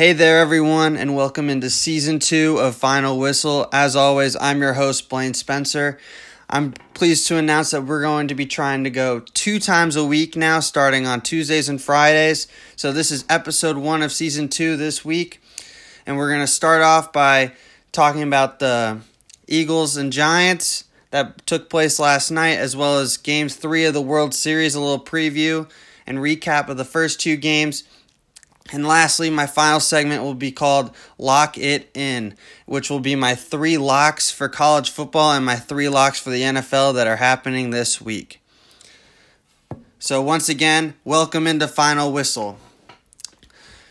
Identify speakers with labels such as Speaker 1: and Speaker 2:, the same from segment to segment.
Speaker 1: Hey there, everyone, and welcome into season two of Final Whistle. As always, I'm your host, Blaine Spencer. I'm pleased to announce that we're going to be trying to go two times a week now, starting on Tuesdays and Fridays. So, this is episode one of season two this week, and we're going to start off by talking about the Eagles and Giants that took place last night, as well as games three of the World Series, a little preview and recap of the first two games. And lastly, my final segment will be called Lock It In, which will be my three locks for college football and my three locks for the NFL that are happening this week. So, once again, welcome into Final Whistle.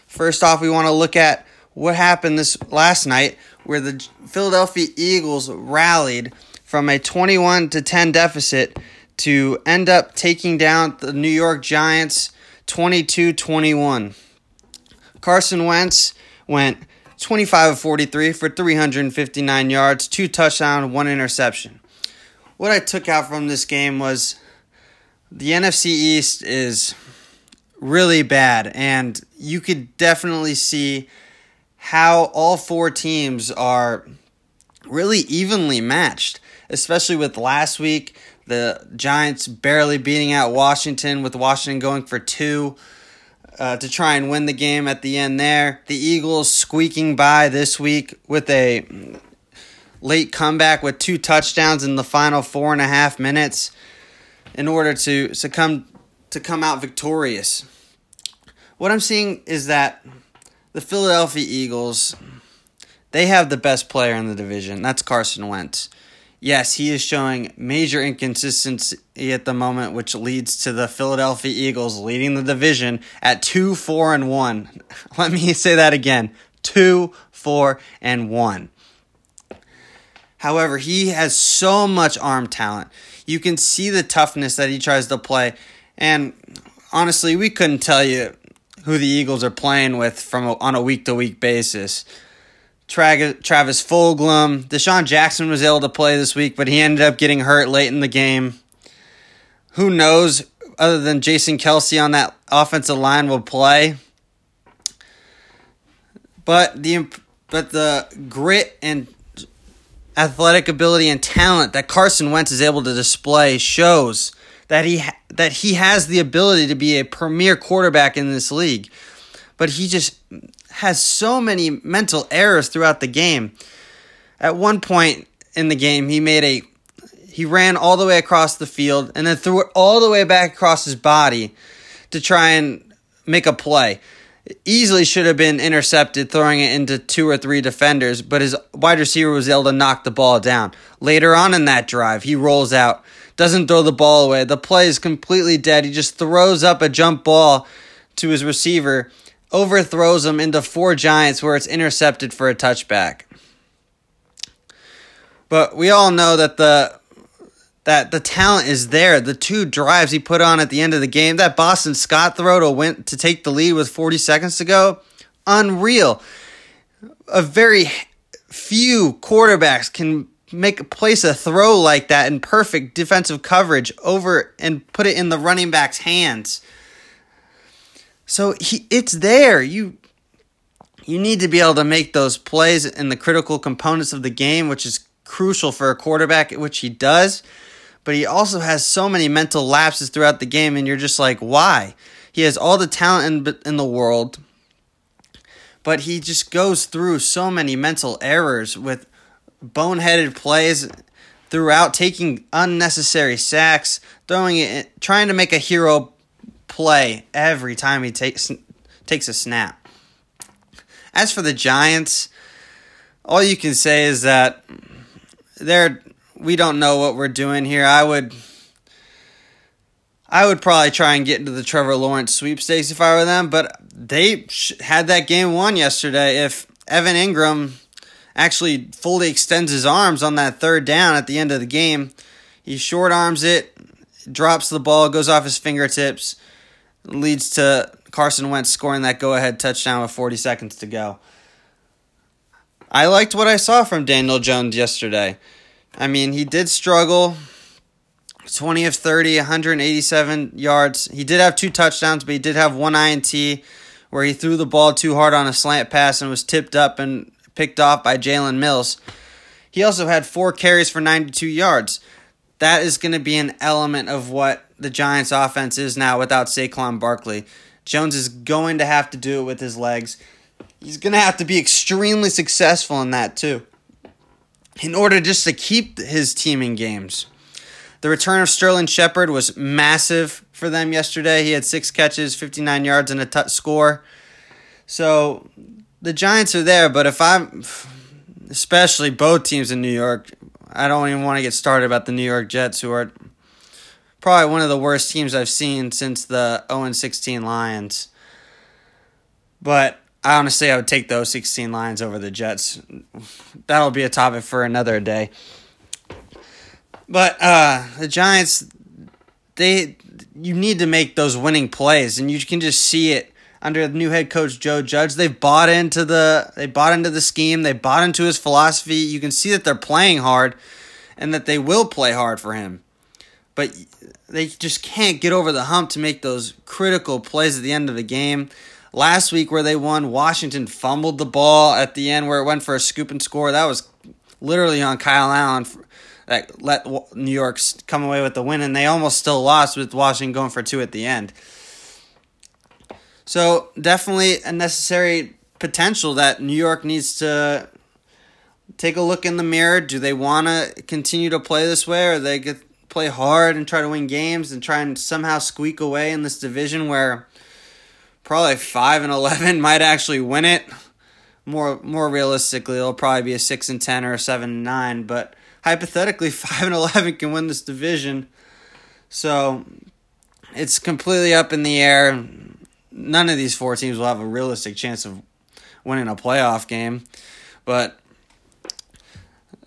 Speaker 1: First off, we want to look at what happened this last night where the Philadelphia Eagles rallied from a 21 to 10 deficit to end up taking down the New York Giants 22 21. Carson Wentz went 25 of 43 for 359 yards, two touchdowns, one interception. What I took out from this game was the NFC East is really bad, and you could definitely see how all four teams are really evenly matched, especially with last week the Giants barely beating out Washington, with Washington going for two uh, to try and win the game at the end there. The Eagles squeaking by this week with a late comeback with two touchdowns in the final four and a half minutes in order to succumb to come out victorious. What I'm seeing is that the Philadelphia Eagles they have the best player in the division. That's Carson Wentz yes, he is showing major inconsistency at the moment, which leads to the Philadelphia Eagles leading the division at two, four, and one. Let me say that again: two, four, and one. However, he has so much arm talent. You can see the toughness that he tries to play, and honestly, we couldn't tell you who the Eagles are playing with from a, on a week to week basis. Travis Fulgham. DeSean Jackson was able to play this week, but he ended up getting hurt late in the game. Who knows, other than Jason Kelce on that offensive line, will play. But the but the grit and athletic ability and talent that Carson Wentz is able to display shows that he ha- that he has the ability to be a premier quarterback in this league. But he just has so many mental errors throughout the game. At one point in the game, he made a he ran all the way across the field and then threw it all the way back across his body to try and make a play. easily should have been intercepted, throwing it into two or three defenders, but his wide receiver was able to knock the ball down. Later on in that drive, he rolls out, doesn't throw the ball away. The play is completely dead. He just throws up a jump ball to his receiver overthrows him into four Giants where it's intercepted for a touchback. But we all know that the that the talent is there. The two drives he put on at the end of the game, that Boston Scott throw to win to take the lead with 40 seconds to go, unreal. A very few quarterbacks can make place a throw like that in perfect defensive coverage over and put it in the running back's hands. So he it's there. You you need to be able to make those plays in the critical components of the game, which is crucial for a quarterback, which he does. But he also has so many mental lapses throughout the game, and you're just like, why? He has all the talent in, in the world, but he just goes through so many mental errors with boneheaded plays throughout, taking unnecessary sacks, throwing it, trying to make a hero play every time he takes takes a snap. As for the Giants, all you can say is that they're we don't know what we're doing here. I would I would probably try and get into the Trevor Lawrence sweepstakes if I were them, but they had that game won yesterday. If Evan Engram actually fully extends his arms on that third down at the end of the game, he short arms it, drops the ball, goes off his fingertips, leads to Carson Wentz scoring that go ahead touchdown with 40 seconds to go. I liked what I saw from Daniel Jones yesterday. I mean, he did struggle. 20 of 30, 187 yards. He did have two touchdowns, but he did have one INT where he threw the ball too hard on a slant pass and was tipped up and picked off by Jalen Mills. He also had four carries for 92 yards. That is going to be an element of what the Giants' offense is now without Saquon Barkley. Jones is going to have to do it with his legs. He's going to have to be extremely successful in that, too, in order just to keep his team in games. The return of Sterling Shepard was massive for them yesterday. He had six catches, 59 yards, and a touch score. So the Giants are there, but if I'm, especially both teams in New York, I don't even want to get started about the New York Jets, who are probably one of the worst teams I've seen since the 0 16 Lions. But I honestly, I would take those 16 Lions over the Jets. That'll be a topic for another day. But uh, the Giants, they you need to make those winning plays, and you can just see it under the new head coach Joe Judge. They've bought into the they bought into the scheme. They bought into his philosophy. You can see that they're playing hard, and that they will play hard for him. But they just can't get over the hump to make those critical plays at the end of the game. Last week, where they won, Washington fumbled the ball at the end where it went for a scoop and score. That was literally on Kyle Allen that let New York come away with the win, and they almost still lost with Washington going for two at the end. So definitely a necessary potential that New York needs to take a look in the mirror. Do they want to continue to play this way, or they get play hard and try to win games and try and somehow squeak away in this division where probably five and eleven might actually win it? More more realistically, it'll probably be a six and ten or a seven and nine, but hypothetically, five and eleven can win this division. So it's completely up in the air. None of these four teams will have a realistic chance of winning a playoff game, but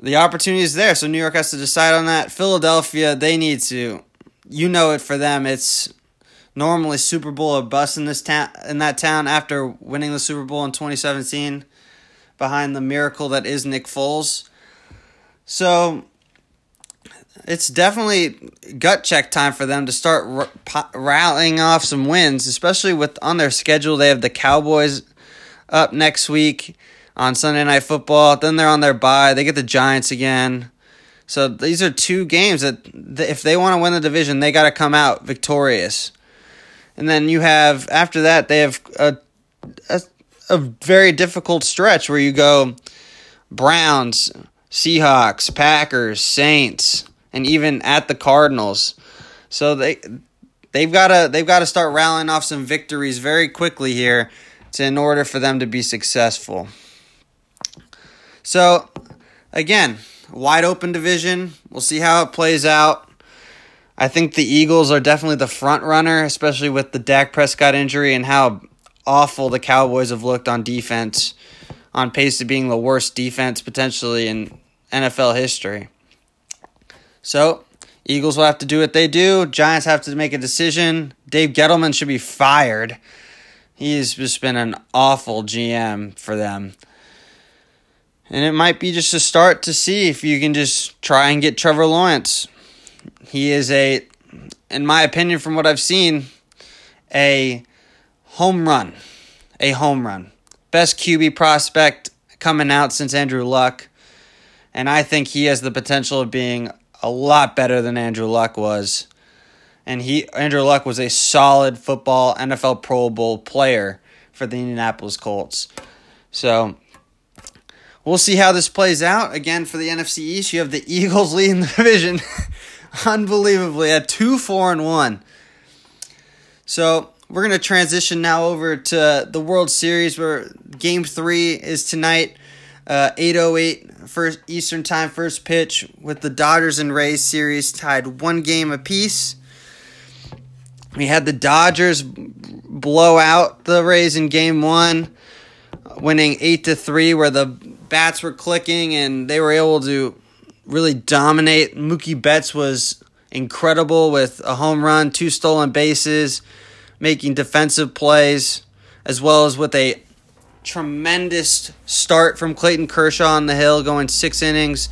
Speaker 1: the opportunity is there. So New York has to decide on that. Philadelphia, they need to. You know it for them. It's normally Super Bowl or bust in this town in that town after winning the Super Bowl in 2017 behind the miracle that is Nick Foles. So it's definitely gut check time for them to start rallying off some wins, especially with on their schedule. They have the Cowboys up next week on Sunday Night Football. Then they're on their bye. They get the Giants again. So these are two games that if they want to win the division, they got to come out victorious. And then you have after that they have a, a a very difficult stretch where you go Browns, Seahawks, Packers, Saints, and even at the Cardinals. So they they've got to they've got to start rallying off some victories very quickly here to in order for them to be successful. So again, wide open division. We'll see how it plays out. I think the Eagles are definitely the front runner, especially with the Dak Prescott injury and how awful the Cowboys have looked on defense, on pace to being the worst defense potentially in NFL history. So, Eagles will have to do what they do. Giants have to make a decision. Dave Gettleman should be fired. He's just been an awful GM for them. And it might be just a start to see if you can just try and get Trevor Lawrence. He is a, in my opinion, from what I've seen, a home run. A home run. Best QB prospect coming out since Andrew Luck and I think he has the potential of being a lot better than Andrew Luck was. And he Andrew Luck was a solid football NFL Pro Bowl player for the Indianapolis Colts. So we'll see how this plays out. Again, for the NFC East, you have the Eagles leading the division unbelievably at 2 4 and 1. So we're going to transition now over to the World Series where game three is tonight. Uh, 808 first Eastern time first pitch with the Dodgers and Rays series tied one game apiece. We had the Dodgers blow out the Rays in game one, winning eight to three, where the bats were clicking and they were able to really dominate. Mookie Betts was incredible with a home run, two stolen bases, making defensive plays, as well as with a tremendous start from Clayton Kershaw on the hill, going six innings,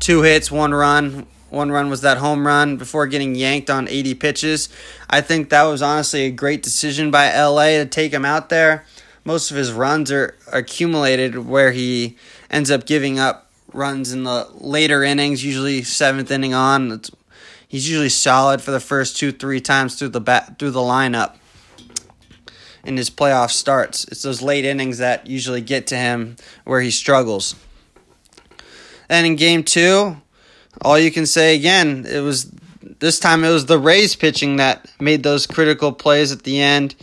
Speaker 1: two hits, one run, one run was that home run before getting yanked on 80 pitches. I think that was honestly a great decision by LA to take him out there. Most of his runs are accumulated where he ends up giving up runs in the later innings, usually seventh inning on. It's, he's usually solid for the first two, three times through the bat through the lineup in his playoff starts. It's those late innings that usually get to him where he struggles. And in game two, all you can say again, it was this time it was the Rays pitching that made those critical plays at the end.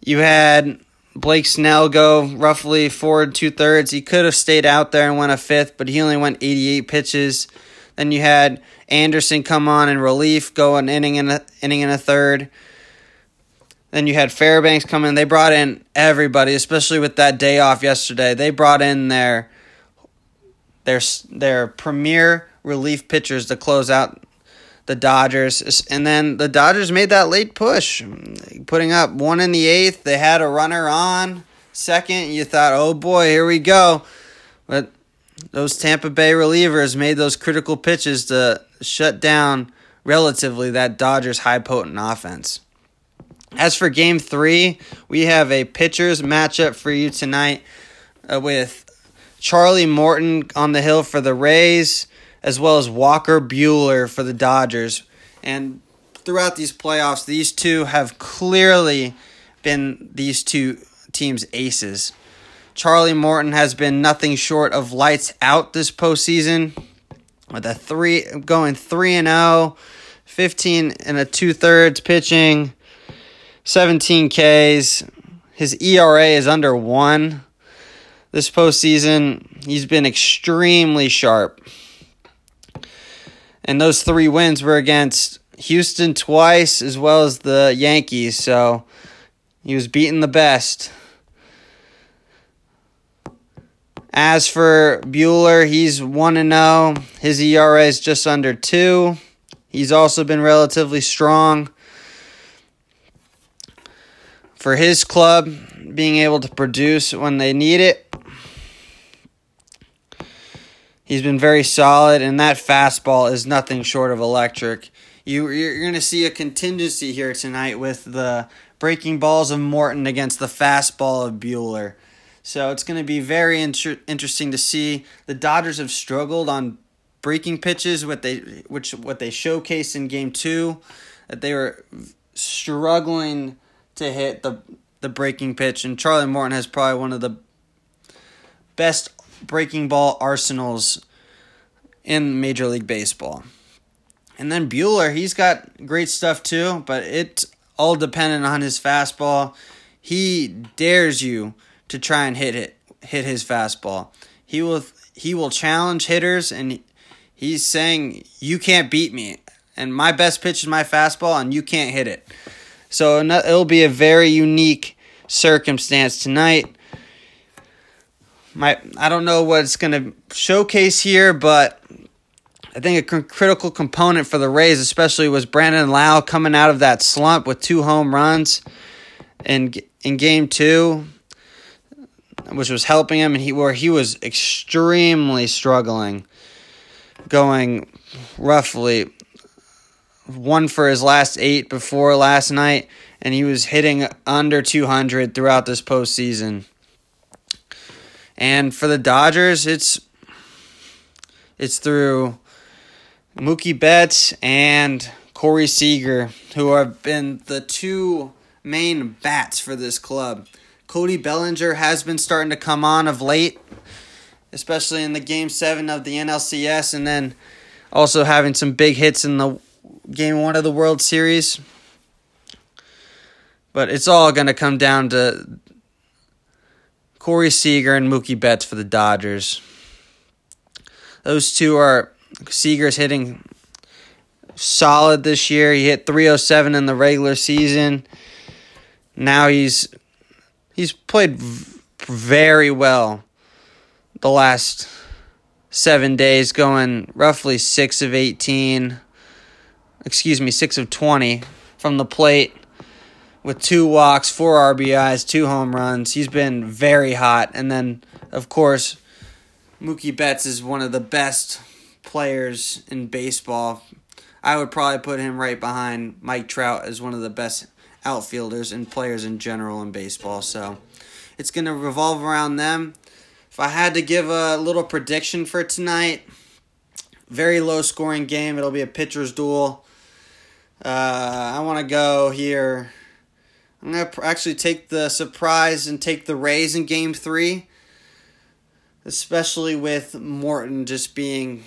Speaker 1: You had Blake Snell go roughly four and two thirds. He could have stayed out there and went a fifth, but he only went 88 pitches. Then you had Anderson come on in relief, go an inning and a inning and a third. Then you had Fairbanks come in. They brought in everybody, especially with that day off yesterday. They brought in their their their premier relief pitchers to close out the Dodgers. And then the Dodgers made that late push, putting up one in the eighth. They had a runner on second. You thought, oh boy, here we go. But those Tampa Bay relievers made those critical pitches to shut down relatively that Dodgers high potent offense. As for game three, we have a pitchers matchup for you tonight uh, with Charlie Morton on the hill for the Rays, as well as Walker Buehler for the Dodgers. And throughout these playoffs, these two have clearly been these two teams' aces. Charlie Morton has been nothing short of lights out this postseason with a three going 3 and 0, 15 and a two thirds pitching 17 Ks. His ERA is under one. This postseason, he's been extremely sharp. And those three wins were against Houston twice as well as the Yankees. So he was beating the best. As for Buehler, he's 1 0. His ERA is just under 2. He's also been relatively strong for his club being able to produce when they need it. He's been very solid, and that fastball is nothing short of electric. You, you're going to see a contingency here tonight with the breaking balls of Morton against the fastball of Buehler. So it's going to be very inter- interesting to see. The Dodgers have struggled on breaking pitches, what they which what they showcased in Game Two, that they were struggling to hit the the breaking pitch, and Charlie Morton has probably one of the best breaking ball arsenals in Major League Baseball. And then Buehler, he's got great stuff too, but it's all dependent on his fastball. He dares you to try and hit it, hit his fastball. He will he will challenge hitters, and he's saying you can't beat me. And my best pitch is my fastball, and you can't hit it. So it'll be a very unique circumstance tonight. My I don't know what it's going to showcase here, but I think a critical component for the Rays, especially, was Brandon Lowe coming out of that slump with two home runs in in Game Two, which was helping him, and he where he was extremely struggling, going roughly one for his last eight before last night, and he was hitting under 200 throughout this postseason. And for the Dodgers, it's it's through Mookie Betts and Corey Seager, who have been the two main bats for this club. Cody Bellinger has been starting to come on of late, especially in the game seven of the NLCS, and then also having some big hits in the game one of the World Series. But it's all going to come down to Corey Seager and Mookie Betts for the Dodgers. Those two are Seager's hitting solid this year. He hit 307 in the regular season. Now he's he's played very well the last 7 days going roughly 6 of 18 excuse me, 6 of 20 from the plate with two walks, four RBIs, two home runs. He's been very hot. And then, of course, Mookie Betts is one of the best players in baseball. I would probably put him right behind Mike Trout as one of the best outfielders and players in general in baseball. So it's going to revolve around them. If I had to give a little prediction for tonight, very low scoring game. It'll be a pitcher's duel. Uh, I want to go here. I'm going to actually take the surprise and take the Rays in game three, especially with Morton just being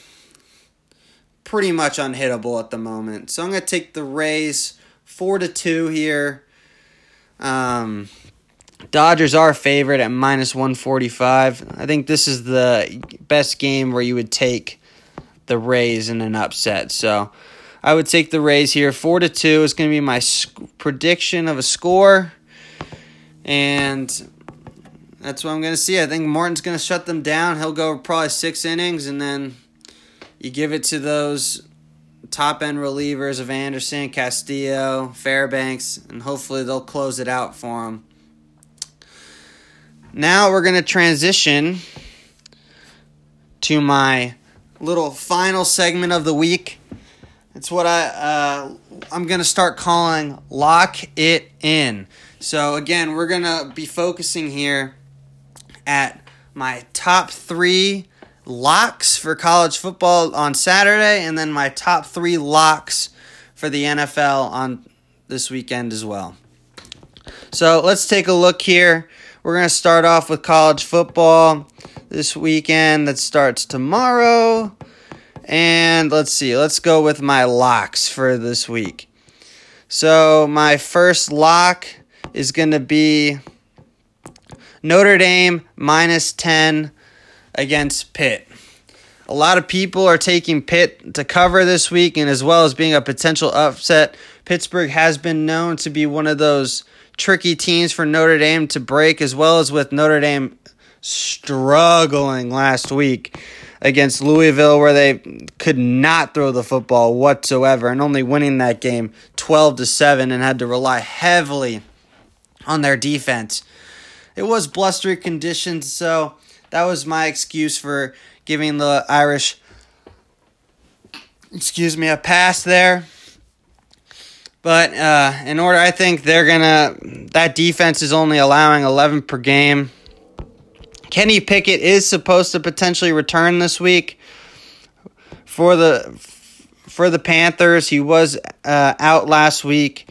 Speaker 1: pretty much unhittable at the moment. So I'm going to take the Rays 4 to 2 here. Um, Dodgers are favorite at minus 145. I think this is the best game where you would take the Rays in an upset. So I would take the Rays here. 4 to 2 is going to be my sc- prediction of a score. And that's what I'm going to see. I think Morton's going to shut them down. He'll go probably six innings, and then you give it to those top end relievers of Anderson, Castillo, Fairbanks, and hopefully they'll close it out for him. Now we're going to transition to my little final segment of the week. It's what I uh, I'm gonna start calling lock it in. So again, we're gonna be focusing here at my top three locks for college football on Saturday, and then my top three locks for the NFL on this weekend as well. So let's take a look here. We're going to start off with college football this weekend that starts tomorrow. And let's see, let's go with my locks for this week. So, my first lock is going to be Notre Dame minus 10 against Pitt. A lot of people are taking Pitt to cover this week, and as well as being a potential upset. Pittsburgh has been known to be one of those tricky teams for Notre Dame to break, as well as with Notre Dame struggling last week against Louisville, where they could not throw the football whatsoever, and only winning that game 12 to 7 and had to rely heavily on their defense. It was blustery conditions, so that was my excuse for giving the Irish, excuse me, a pass there. But uh, in order, I think they're gonna. That defense is only allowing 11 per game. Kenny Pickett is supposed to potentially return this week for the for the Panthers. He was uh, out last week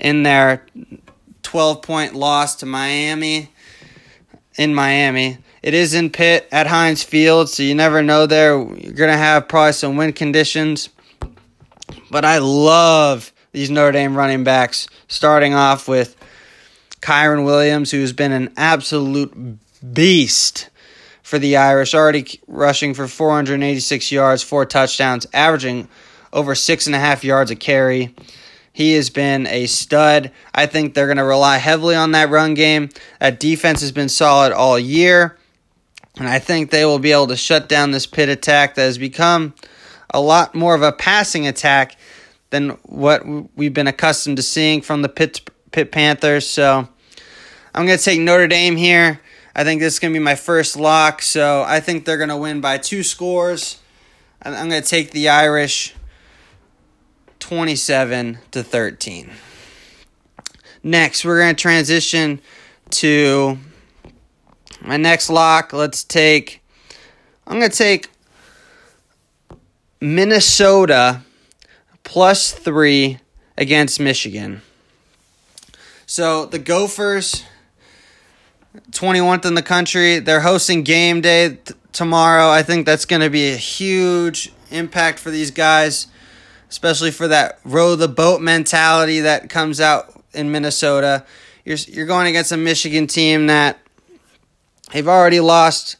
Speaker 1: in their 12 point loss to Miami in Miami. It is in Pitt at Heinz Field, so you never know there. You're going to have probably some wind conditions. But I love these Notre Dame running backs, starting off with Kyren Williams, who's been an absolute beast for the Irish, already rushing for 486 yards, four touchdowns, averaging over six and a half yards a carry. He has been a stud. I think they're going to rely heavily on that run game. That defense has been solid all year. And I think they will be able to shut down this Pitt attack that has become a lot more of a passing attack than what we've been accustomed to seeing from the Pitt, Pitt Panthers. So I'm going to take Notre Dame here. I think this is going to be my first lock. So I think they're going to win by two scores. I'm going to take the Irish 27 to 13. Next, we're going to transition to my next lock. Let's take I'm going to take Minnesota plus 3 against Michigan. So, the Gophers 21th in the country, they're hosting game day t- tomorrow. I think that's going to be a huge impact for these guys especially for that row the boat mentality that comes out in Minnesota. You're you're going against a Michigan team that they've already lost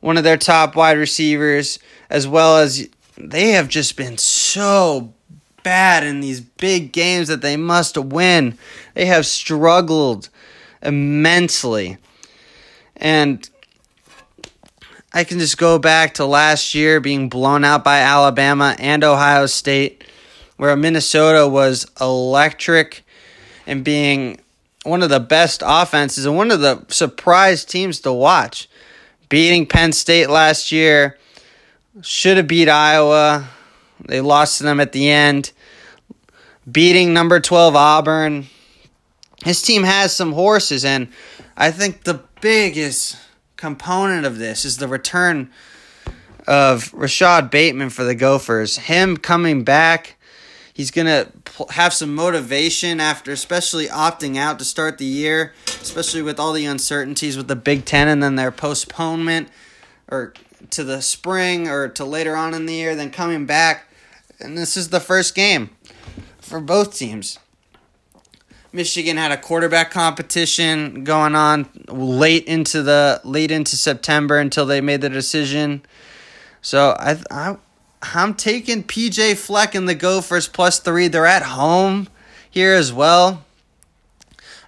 Speaker 1: one of their top wide receivers as well as they have just been so bad in these big games that they must win. They have struggled immensely. And I can just go back to last year being blown out by Alabama and Ohio State where Minnesota was electric and being one of the best offenses and one of the surprise teams to watch. Beating Penn State last year, should have beat Iowa. They lost to them at the end. Beating number 12 Auburn. His team has some horses, and I think the biggest component of this is the return of Rashod Bateman for the Gophers. Him coming back, he's going to have some motivation after especially opting out to start the year, especially with all the uncertainties with the Big 10 and then their postponement or to the spring or to later on in the year, then coming back. And this is the first game for both teams. Michigan had a quarterback competition going on late into the late into September until they made the decision. So I, I I'm taking PJ Fleck and the Gophers plus three. They're at home here as well.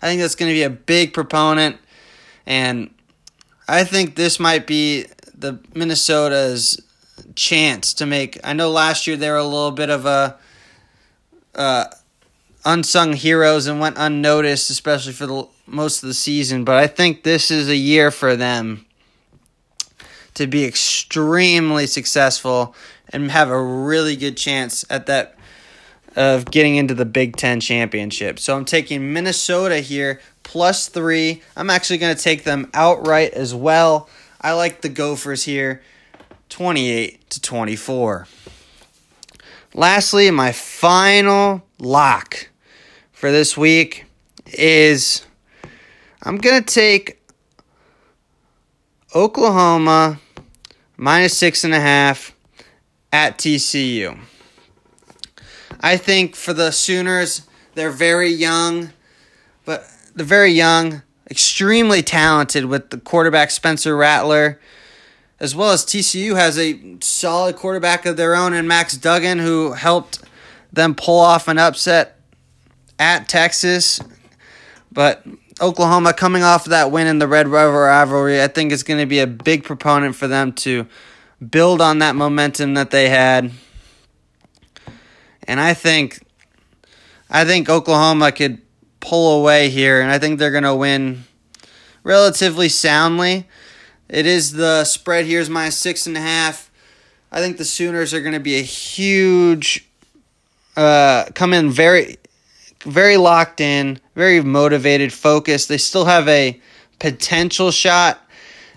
Speaker 1: I think that's going to be a big proponent, and I think this might be the Minnesota's chance to make. I know last year they were a little bit of a uh, unsung heroes and went unnoticed, especially for the most of the season. But I think this is a year for them to be extremely successful and have a really good chance at that of getting into the Big Ten championship. So I'm taking Minnesota here plus three. I'm actually going to take them outright as well. I like the Gophers here, 28 to 24. Lastly, my final lock for this week is I'm going to take Oklahoma minus six and a half at TCU. I think for the Sooners, they're very young, but they're very young extremely talented with the quarterback Spencer Rattler, as well as TCU has a solid quarterback of their own in Max Duggan, who helped them pull off an upset at Texas. But Oklahoma coming off that win in the Red River rivalry, I think is going to be a big proponent for them to build on that momentum that they had. And I think I think Oklahoma could pull away here, and I think they're going to win relatively soundly. It is the spread here is minus six and a half. I think the Sooners are going to be a huge, uh, come in very, very locked in, very motivated, focused. They still have a potential shot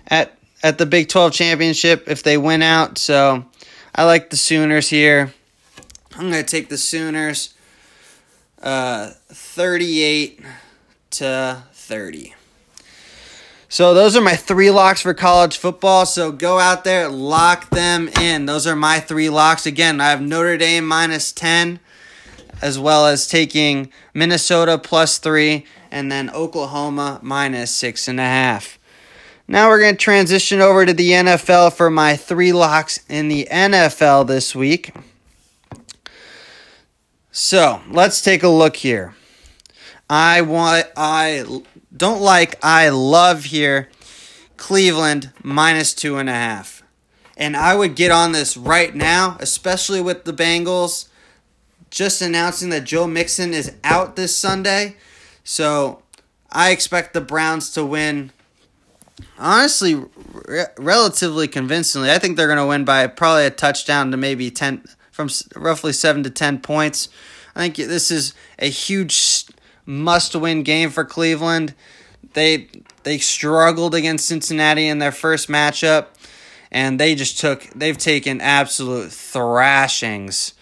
Speaker 1: at at the Big 12 championship if they win out. So I like the Sooners here. I'm going to take the Sooners uh, 38 to 30. So those are my three locks for college football. So go out there, lock them in. Those are my three locks. Again, I have Notre Dame minus 10, as well as taking Minnesota plus three, and then Oklahoma minus six and a half. Now we're going to transition over to the NFL for my three locks in the NFL this week. So let's take a look here. I want I don't like I love here Cleveland minus two and a half. And I would get on this right now, especially with the Bengals just announcing that Joe Mixon is out this Sunday. So I expect the Browns to win honestly re- relatively convincingly. I think they're going to win by probably a touchdown to maybe 10 from roughly 7 to 10 points. I think this is a huge must-win game for Cleveland. They they struggled against Cincinnati in their first matchup and they just took they've taken absolute thrashings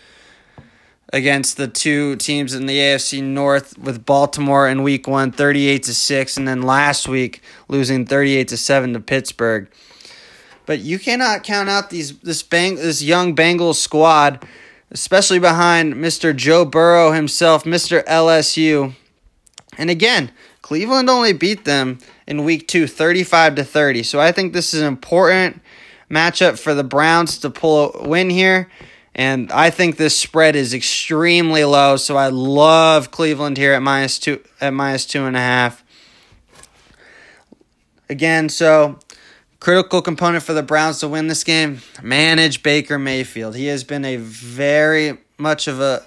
Speaker 1: against the two teams in the AFC North with Baltimore in week 1 38 to 6 and then last week losing 38 to 7 to Pittsburgh. But you cannot count out these this bang this young Bengals squad, especially behind Mr. Joe Burrow himself, Mr. LSU. And again, Cleveland only beat them in week 2 35 to 30. So I think this is an important matchup for the Browns to pull a win here. And I think this spread is extremely low, so I love Cleveland here at minus two at minus two and a half. Again, so Critical component for the Browns to win this game manage Baker Mayfield. He has been a very much of a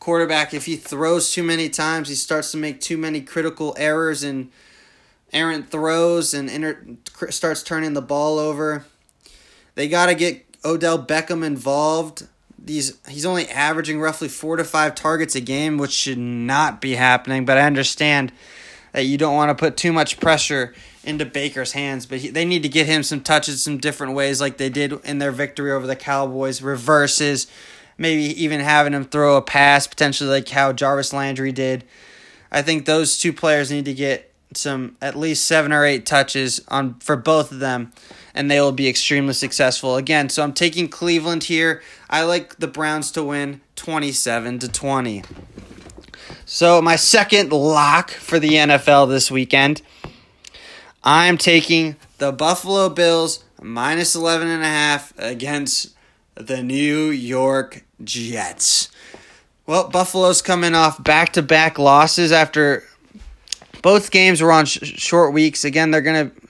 Speaker 1: quarterback. If he throws too many times, he starts to make too many critical errors and errant throws and inter- starts turning the ball over. They got to get Odell Beckham involved. These he's only averaging roughly four to five targets a game, which should not be happening. But I understand that you don't want to put too much pressure into Baker's hands, but he, they need to get him some touches some different ways, like they did in their victory over the Cowboys. Reverses, maybe even having him throw a pass, potentially like how Jarvis Landry did. I think those two players need to get some at least seven or eight touches on for both of them, and they will be extremely successful again. So I'm taking Cleveland here. I like the Browns to win 27 to 20. So my second lock for the NFL this weekend, I'm taking the Buffalo Bills minus 11 and a half against the New York Jets. Well, Buffalo's coming off back-to-back losses after both games were on sh- short weeks. Again, they're going to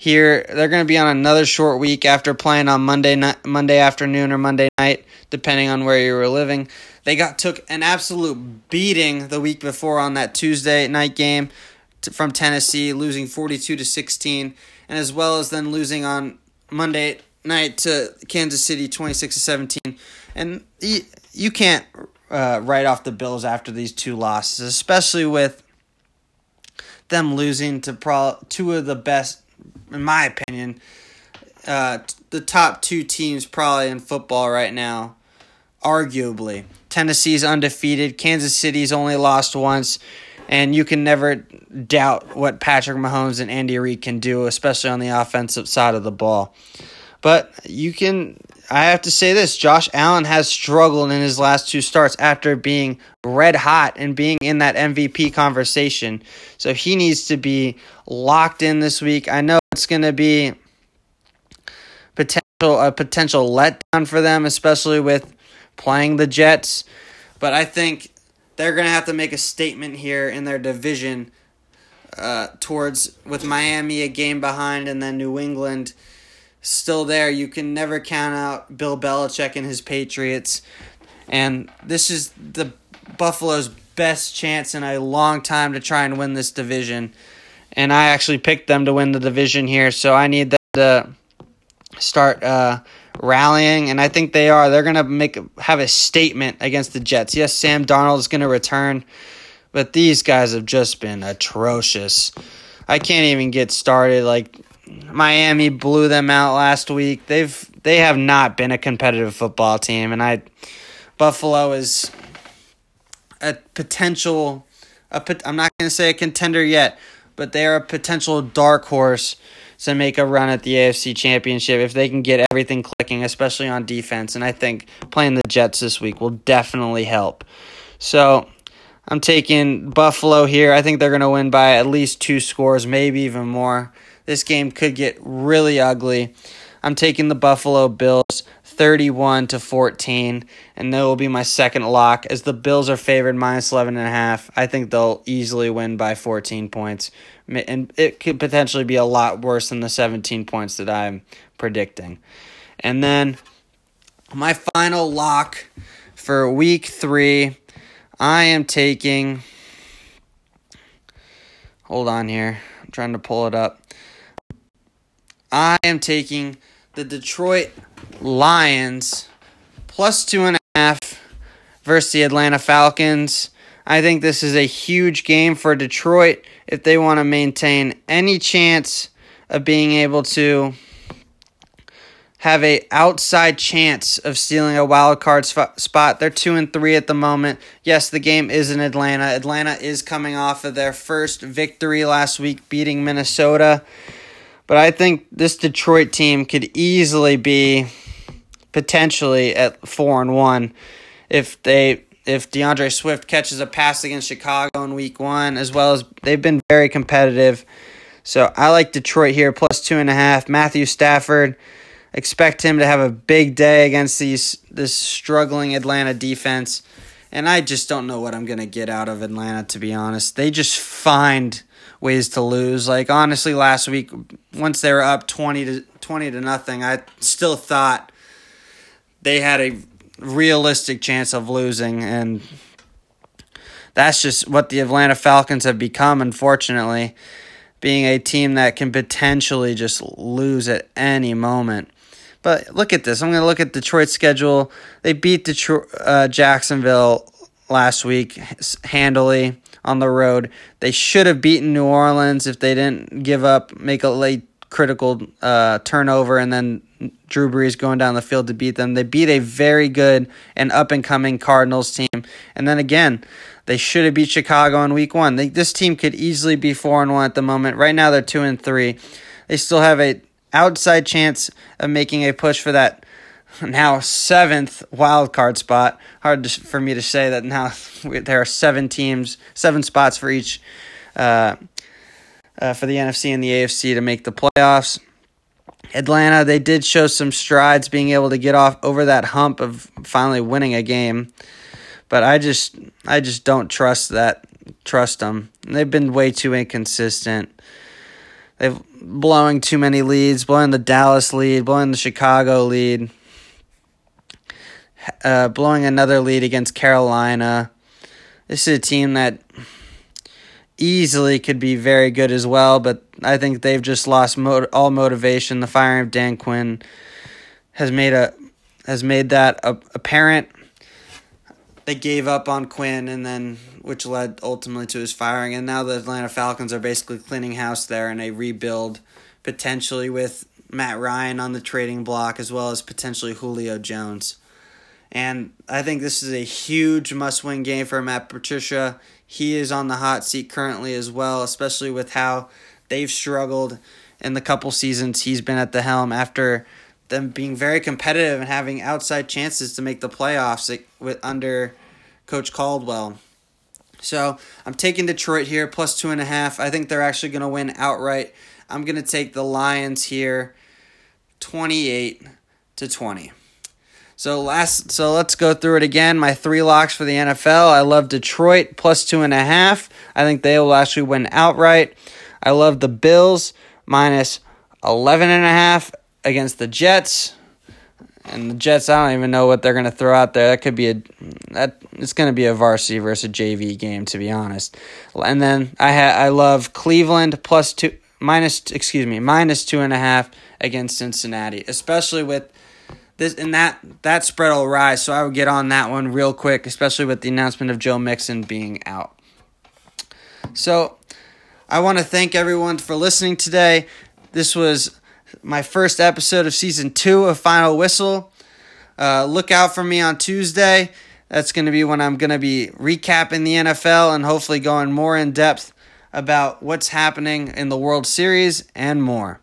Speaker 1: here they're going to be on another short week after playing on Monday night, Monday afternoon or Monday night, depending on where you were living. They got took an absolute beating the week before on that Tuesday night game to, from Tennessee, losing 42 to 16, and as well as then losing on Monday night to Kansas City 26 to 17. And you, you can't uh, write off the Bills after these two losses, especially with them losing to pro- two of the best, in my opinion, uh, the top two teams probably in football right now, arguably. Tennessee's undefeated. Kansas City's only lost once. And you can never doubt what Patrick Mahomes and Andy Reid can do, especially on the offensive side of the ball. But you can, I have to say this Josh Allen has struggled in his last two starts after being red hot and being in that MVP conversation. So he needs to be locked in this week. I know it's going to be potential a potential letdown for them, especially with playing the Jets. But I think they're going to have to make a statement here in their division uh, towards with Miami a game behind and then New England still there. You can never count out Bill Belichick and his Patriots. And this is the Buffalo's best chance in a long time to try and win this division. And I actually picked them to win the division here, so I need them to start uh, rallying, and I think they are. They're gonna make have a statement against the Jets. Yes, Sam Darnold is gonna return, but these guys have just been atrocious. I can't even get started. Like Miami blew them out last week. They've they have not been a competitive football team, and I Buffalo is a potential. A, I'm not going to say a contender yet, but they are a potential dark horse to make a run at the AFC Championship if they can get everything clicking, especially on defense. And I think playing the Jets this week will definitely help. So I'm taking Buffalo here. I think they're going to win by at least two scores, maybe even more. This game could get really ugly. I'm taking the Buffalo Bills 31 to 14 and that will be my second lock as the Bills are favored minus 11 and a half. I think they'll easily win by 14 points and it could potentially be a lot worse than the 17 points that I'm predicting. And then my final lock for week 3, I am taking Hold on here. I'm trying to pull it up. I am taking the Detroit Lions plus two and a half versus the Atlanta Falcons. I think this is a huge game for Detroit if they want to maintain any chance of being able to have a outside chance of stealing a wild card spot. They're 2 and 3 at the moment. Yes, the game is in Atlanta. Atlanta is coming off of their first victory last week beating Minnesota. But I think this Detroit team could easily be potentially at four and one if they if D'Andre Swift catches a pass against Chicago in week one, as well as they've been very competitive. So I like Detroit here, plus two and a half. Matthew Stafford, expect him to have a big day against these this struggling Atlanta defense. And I just don't know what I'm gonna get out of Atlanta to be honest. They just find ways to lose. Like honestly, last week once they were up twenty to twenty to nothing, I still thought they had a realistic chance of losing, and that's just what the Atlanta Falcons have become. Unfortunately, being a team that can potentially just lose at any moment. But look at this. I'm going to look at Detroit's schedule. They beat Detroit, uh, Jacksonville last week handily on the road. They should have beaten New Orleans if they didn't give up, make a late critical uh, turnover, and then Drew Brees going down the field to beat them. They beat a very good and up and coming Cardinals team. And then again, they should have beat Chicago in week one. They, this team could easily be four and one at the moment. Right now they're two and three. They still have a outside chance of making a push for that now seventh wild card spot. Hard to, for me to say that now there are seven teams, seven spots for each uh, uh, for the NFC and the AFC to make the playoffs. Atlanta, they did show some strides being able to get off over that hump of finally winning a game, but I just I just don't trust that trust them. They've been way too inconsistent. They've blowing too many leads, blowing the Dallas lead, blowing the Chicago lead, uh, blowing another lead against Carolina. This is a team that easily could be very good as well, but I think they've just lost mo- all motivation. The firing of Dan Quinn has made a has made that apparent. They gave up on Quinn, and then which led ultimately to his firing. And now the Atlanta Falcons are basically cleaning house there in a rebuild, potentially with Matt Ryan on the trading block as well as potentially Julio Jones. And I think this is a huge must win game for Matt Patricia. He is on the hot seat currently as well, especially with how they've struggled in the couple seasons he's been at the helm after them being very competitive and having outside chances to make the playoffs with under Coach Caldwell. So I'm taking Detroit here plus two and a half. I think they're actually going to win outright. I'm going to take the Lions here, twenty eight to twenty. So last, so let's go through it again. My three locks for the NFL. I love Detroit plus two and a half. I think they will actually win outright. I love the Bills minus eleven and a half against the Jets. And the Jets, I don't even know what they're going to throw out there. That could be a that it's going to be a varsity versus JV game, to be honest. And then I ha- I love Cleveland plus two minus excuse me minus two and a half against Cincinnati, especially with this and that that spread will rise. So I would get on that one real quick, especially with the announcement of Joe Mixon being out. So I want to thank everyone for listening today. This was my first episode of season two of Final Whistle. Uh, look out for me on Tuesday. That's going to be when I'm going to be recapping the NFL and hopefully going more in depth about what's happening in the World Series and more.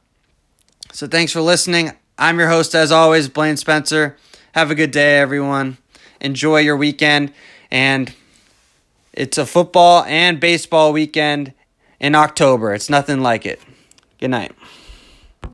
Speaker 1: So thanks for listening. I'm your host, as always, Blaine Spencer. Have a good day, everyone. Enjoy your weekend. And it's a football and baseball weekend in October. It's nothing like it. Good night.